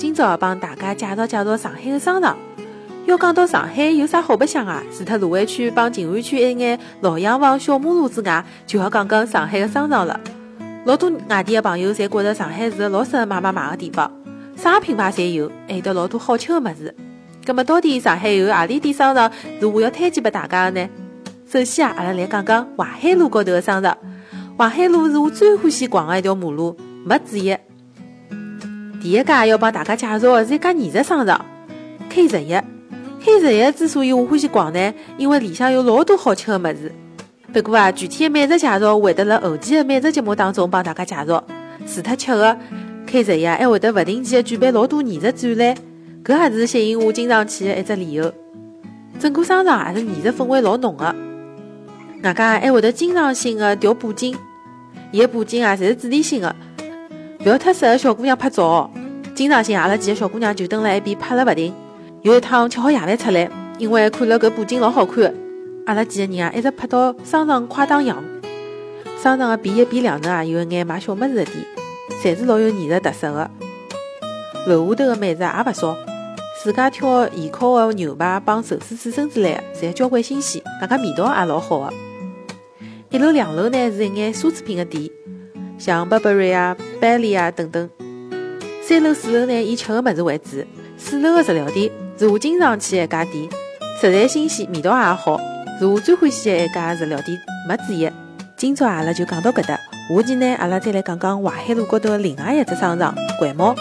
今朝帮大家介绍介绍上海的商场。要讲到上海有啥好白相啊？除脱卢湾区帮静安区一眼老洋房、小马路之外，就要讲讲上海的商场了。老多外地的朋友侪觉着上海是个老适合买买买的地方，啥品牌侪有，还有得老多好吃的物事。葛么到底上海有何里点商场是我要推荐拨大家的呢？首先啊，阿拉来讲讲淮海路高头的商场。淮海路是我最欢喜逛的一条马路，没之一。第一家要帮大家介绍的是一家艺术商场，K 十一。K 十一之所以我欢喜逛呢，因为里向有老多好吃的物事。不过啊，具体的美食介绍会得辣后期的美食节目当中帮大家介绍。除脱吃的，K 十一还会得不定期的举办老多艺术展览，搿也是吸引我经常去的一只理由。整个商场也是艺术氛围老浓的，外加还会得经常性的调布景，伊的布景啊，侪是主题性的，勿要太适合小姑娘拍照。经常性阿拉几个小姑娘就蹲辣一边拍了勿停。有一趟吃好夜饭出来，因为看了搿布景老好看，阿拉几个人啊一直拍到商场快打烊。商场的 B 一 B 两头啊有一眼卖小么子的店，侪是老有艺术特色的。楼下头的美食也勿少，自家挑现烤的牛排帮寿司刺身之类的，侪交关新鲜，外加味道也老好的。一楼两楼呢是一眼奢侈品的店，像 Burberry 啊、Belly 啊等等。三楼四楼呢以吃的物事为主，四楼的日料店。是我经常去的一家店，食材新鲜，味道也好，是我最欢喜的一家日料店，没之一。今朝阿拉就讲到搿搭，下期呢，阿拉再来讲讲淮海路高头的另外一只商场——环贸。